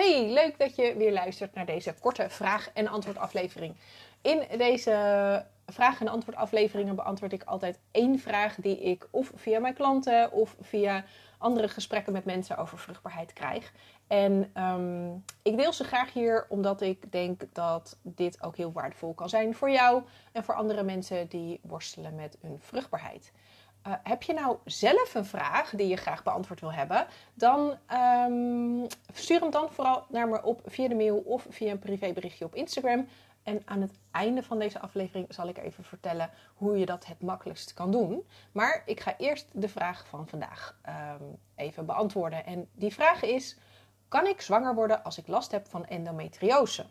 Hey, leuk dat je weer luistert naar deze korte vraag- en antwoordaflevering. In deze vraag- en antwoordafleveringen beantwoord ik altijd één vraag die ik of via mijn klanten of via andere gesprekken met mensen over vruchtbaarheid krijg. En um, ik deel ze graag hier omdat ik denk dat dit ook heel waardevol kan zijn voor jou en voor andere mensen die worstelen met hun vruchtbaarheid. Uh, heb je nou zelf een vraag die je graag beantwoord wil hebben, dan um, stuur hem dan vooral naar me op via de mail of via een privéberichtje op Instagram. En aan het einde van deze aflevering zal ik even vertellen hoe je dat het makkelijkst kan doen. Maar ik ga eerst de vraag van vandaag um, even beantwoorden. En die vraag is: kan ik zwanger worden als ik last heb van endometriose?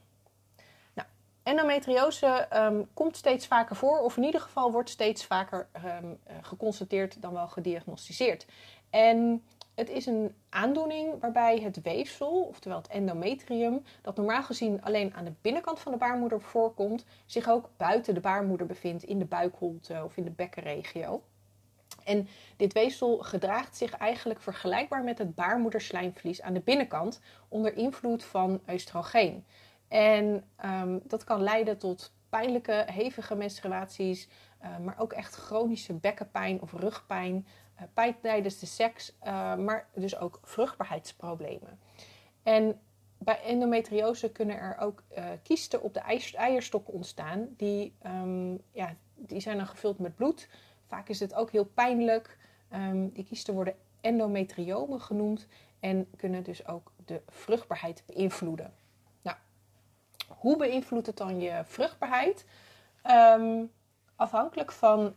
Endometriose um, komt steeds vaker voor, of in ieder geval wordt steeds vaker um, geconstateerd dan wel gediagnosticeerd. En het is een aandoening waarbij het weefsel, oftewel het endometrium, dat normaal gezien alleen aan de binnenkant van de baarmoeder voorkomt, zich ook buiten de baarmoeder bevindt, in de buikholte of in de bekkenregio. En dit weefsel gedraagt zich eigenlijk vergelijkbaar met het baarmoederslijmvlies aan de binnenkant onder invloed van oestrogeen. En um, dat kan leiden tot pijnlijke, hevige menstruaties, uh, maar ook echt chronische bekkenpijn of rugpijn, uh, pijn tijdens de seks, uh, maar dus ook vruchtbaarheidsproblemen. En bij endometriose kunnen er ook kiesten op de eierstokken ontstaan, die, um, ja, die zijn dan gevuld met bloed. Vaak is het ook heel pijnlijk. Um, die kiesten worden endometriomen genoemd en kunnen dus ook de vruchtbaarheid beïnvloeden. Hoe beïnvloedt het dan je vruchtbaarheid? Um, afhankelijk van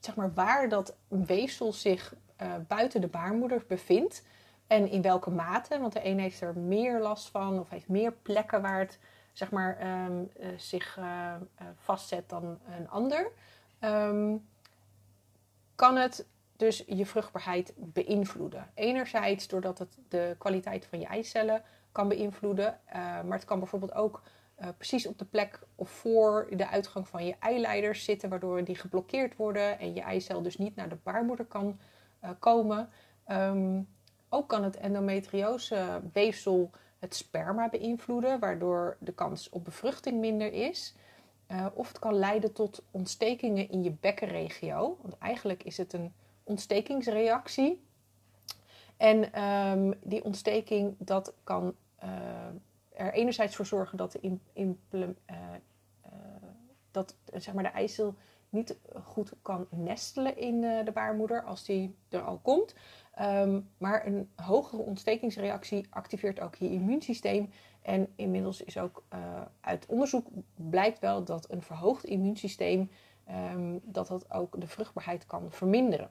zeg maar, waar dat weefsel zich uh, buiten de baarmoeder bevindt en in welke mate. Want de een heeft er meer last van of heeft meer plekken waar het zeg maar, um, uh, zich uh, vastzet dan een ander. Um, kan het dus je vruchtbaarheid beïnvloeden. Enerzijds doordat het de kwaliteit van je eicellen kan beïnvloeden, maar het kan bijvoorbeeld ook uh, precies op de plek of voor de uitgang van je eileiders zitten, waardoor die geblokkeerd worden en je eicel dus niet naar de baarmoeder kan uh, komen. Um, ook kan het endometriose weefsel het sperma beïnvloeden, waardoor de kans op bevruchting minder is. Uh, of het kan leiden tot ontstekingen in je bekkenregio. Want eigenlijk is het een ontstekingsreactie. En um, die ontsteking dat kan er enerzijds voor zorgen dat, de in, in, uh, dat zeg maar, de eicel niet goed kan nestelen in de baarmoeder als die er al komt. Um, maar een hogere ontstekingsreactie activeert ook je immuunsysteem. En inmiddels is ook uit onderzoek blijkt wel dat een verhoogd immuunsysteem um, dat dat ook de vruchtbaarheid kan verminderen.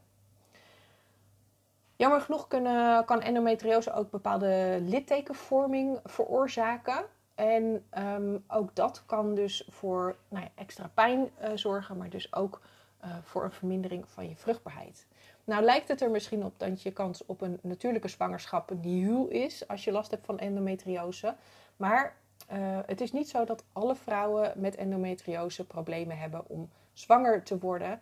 Jammer genoeg kunnen, kan endometriose ook bepaalde littekenvorming veroorzaken. En um, ook dat kan dus voor nou ja, extra pijn uh, zorgen, maar dus ook uh, voor een vermindering van je vruchtbaarheid. Nou lijkt het er misschien op dat je kans op een natuurlijke zwangerschap nihil is als je last hebt van endometriose. Maar uh, het is niet zo dat alle vrouwen met endometriose problemen hebben om zwanger te worden.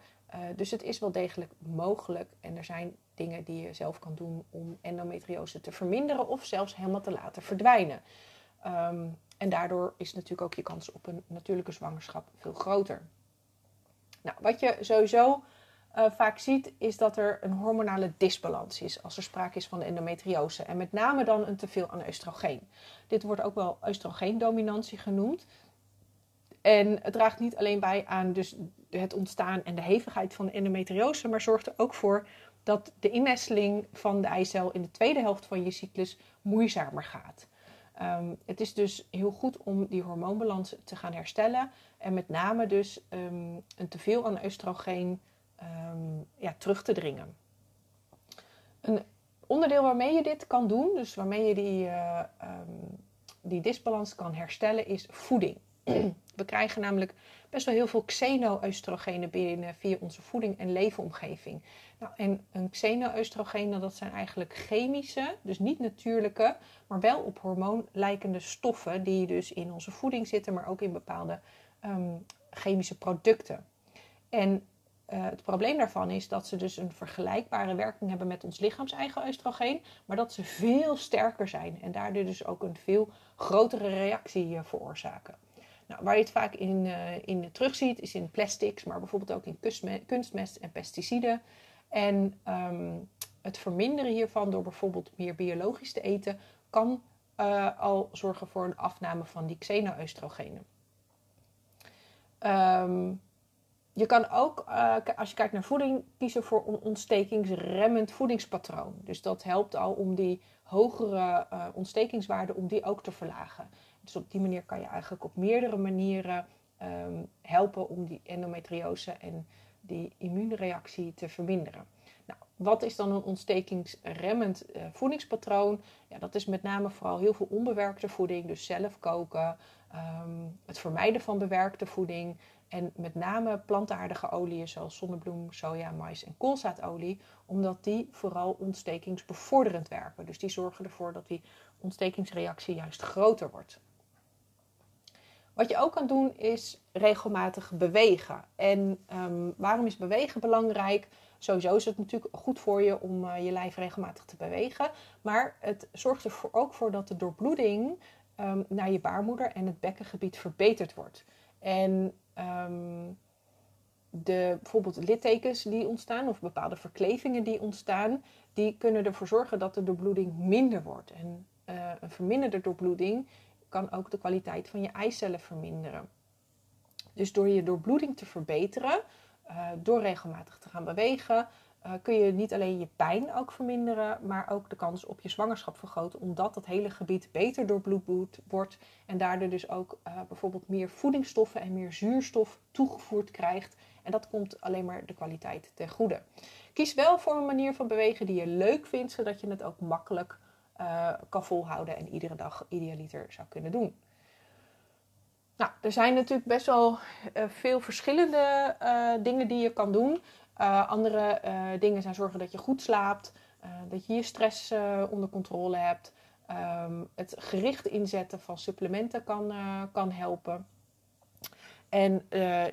Dus het is wel degelijk mogelijk en er zijn dingen die je zelf kan doen om endometriose te verminderen of zelfs helemaal te laten verdwijnen. Um, en daardoor is natuurlijk ook je kans op een natuurlijke zwangerschap veel groter. Nou, wat je sowieso uh, vaak ziet, is dat er een hormonale disbalans is als er sprake is van endometriose. En met name dan een teveel aan oestrogeen. Dit wordt ook wel oestrogeendominantie genoemd. En het draagt niet alleen bij aan dus het ontstaan en de hevigheid van endometriose, maar zorgt er ook voor dat de innesteling van de eicel in de tweede helft van je cyclus moeizamer gaat. Um, het is dus heel goed om die hormoonbalans te gaan herstellen. En met name dus um, een teveel aan oestrogeen um, ja, terug te dringen. Een onderdeel waarmee je dit kan doen, dus waarmee je die, um, die disbalans kan herstellen, is voeding. We krijgen namelijk best wel heel veel xeno-oestrogenen binnen via onze voeding en leefomgeving. Nou, en een xeno-oestrogeen, dat zijn eigenlijk chemische, dus niet natuurlijke, maar wel op hormoon lijkende stoffen die dus in onze voeding zitten, maar ook in bepaalde um, chemische producten. En eh, het probleem daarvan is dat ze dus een vergelijkbare werking hebben met ons lichaams-eigen oestrogeen, maar dat ze veel sterker zijn en daardoor dus ook een veel grotere reactie uh, veroorzaken. Nou, waar je het vaak in, uh, in terugziet is in plastics, maar bijvoorbeeld ook in kunstmest en pesticiden. En um, het verminderen hiervan door bijvoorbeeld meer biologisch te eten kan al zorgen voor een afname van die xeno-oestrogenen. Um, je kan ook, uh, als je kijkt naar voeding, kiezen voor een ontstekingsremmend voedingspatroon. Dus dat helpt al om die hogere uh, ontstekingswaarden, om die ook te verlagen. Dus op die manier kan je eigenlijk op meerdere manieren um, helpen om die endometriose en die immuunreactie te verminderen. Nou, wat is dan een ontstekingsremmend uh, voedingspatroon? Ja, dat is met name vooral heel veel onbewerkte voeding, dus zelf koken, um, het vermijden van bewerkte voeding, en met name plantaardige oliën zoals zonnebloem, soja, mais en koolzaadolie, omdat die vooral ontstekingsbevorderend werken. Dus die zorgen ervoor dat die ontstekingsreactie juist groter wordt. Wat je ook kan doen is regelmatig bewegen. En um, waarom is bewegen belangrijk? Sowieso is het natuurlijk goed voor je om uh, je lijf regelmatig te bewegen. Maar het zorgt er ook voor dat de doorbloeding um, naar je baarmoeder en het bekkengebied verbeterd wordt. En um, de, bijvoorbeeld littekens die ontstaan of bepaalde verklevingen die ontstaan, die kunnen ervoor zorgen dat de doorbloeding minder wordt. En uh, een verminderde doorbloeding kan ook de kwaliteit van je eicellen verminderen. Dus door je doorbloeding te verbeteren, uh, door regelmatig te gaan bewegen, uh, kun je niet alleen je pijn ook verminderen, maar ook de kans op je zwangerschap vergroten, omdat dat hele gebied beter doorbloed wordt en daardoor dus ook uh, bijvoorbeeld meer voedingsstoffen en meer zuurstof toegevoerd krijgt. En dat komt alleen maar de kwaliteit ten goede. Kies wel voor een manier van bewegen die je leuk vindt, zodat je het ook makkelijk uh, kan volhouden en iedere dag idealiter zou kunnen doen. Nou, er zijn natuurlijk best wel veel verschillende dingen die je kan doen. Andere dingen zijn zorgen dat je goed slaapt, dat je je stress onder controle hebt. Um, het gericht inzetten van supplementen kan, kan helpen. En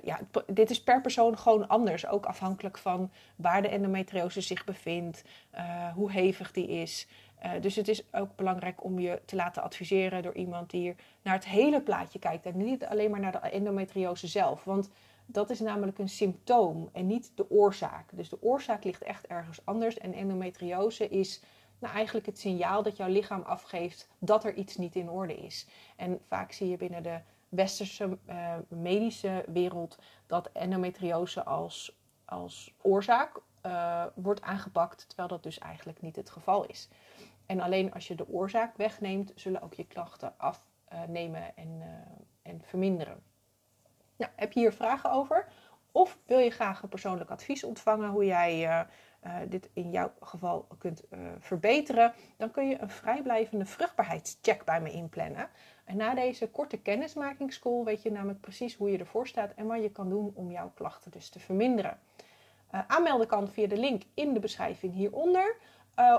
ja, dit is per persoon gewoon anders. Ook afhankelijk van waar de endometriose zich bevindt, hoe hevig die is. Dus het is ook belangrijk om je te laten adviseren door iemand die naar het hele plaatje kijkt. En niet alleen maar naar de endometriose zelf. Want dat is namelijk een symptoom en niet de oorzaak. Dus de oorzaak ligt echt ergens anders. En endometriose is nou, eigenlijk het signaal dat jouw lichaam afgeeft dat er iets niet in orde is. En vaak zie je binnen de westerse uh, medische wereld dat endometriose als, als oorzaak uh, wordt aangepakt, terwijl dat dus eigenlijk niet het geval is. En alleen als je de oorzaak wegneemt, zullen ook je klachten afnemen en, uh, en verminderen. Nou, heb je hier vragen over? Of wil je graag een persoonlijk advies ontvangen hoe jij uh, dit in jouw geval kunt verbeteren? Dan kun je een vrijblijvende vruchtbaarheidscheck bij me inplannen. En na deze korte kennismakingscall weet je namelijk precies hoe je ervoor staat en wat je kan doen om jouw klachten dus te verminderen. Aanmelden kan via de link in de beschrijving hieronder.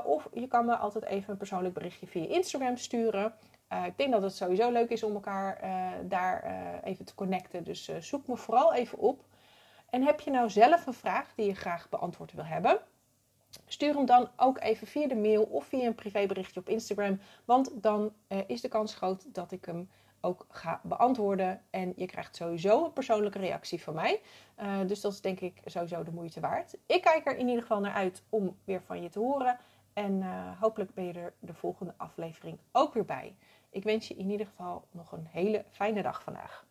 of je kan me altijd even een persoonlijk berichtje via Instagram sturen. Uh, ik denk dat het sowieso leuk is om elkaar uh, daar uh, even te connecten. Dus zoek me vooral even op. En heb je nou zelf een vraag die je graag beantwoord wil hebben? Stuur hem dan ook even via de mail of via een privéberichtje op Instagram. Want dan is de kans groot dat ik hem ook ga beantwoorden. En je krijgt sowieso een persoonlijke reactie van mij. dus dat is denk ik sowieso de moeite waard. Ik kijk er in ieder geval naar uit om weer van je te horen. En hopelijk ben je er de volgende aflevering ook weer bij. Ik wens je in ieder geval nog een hele fijne dag vandaag.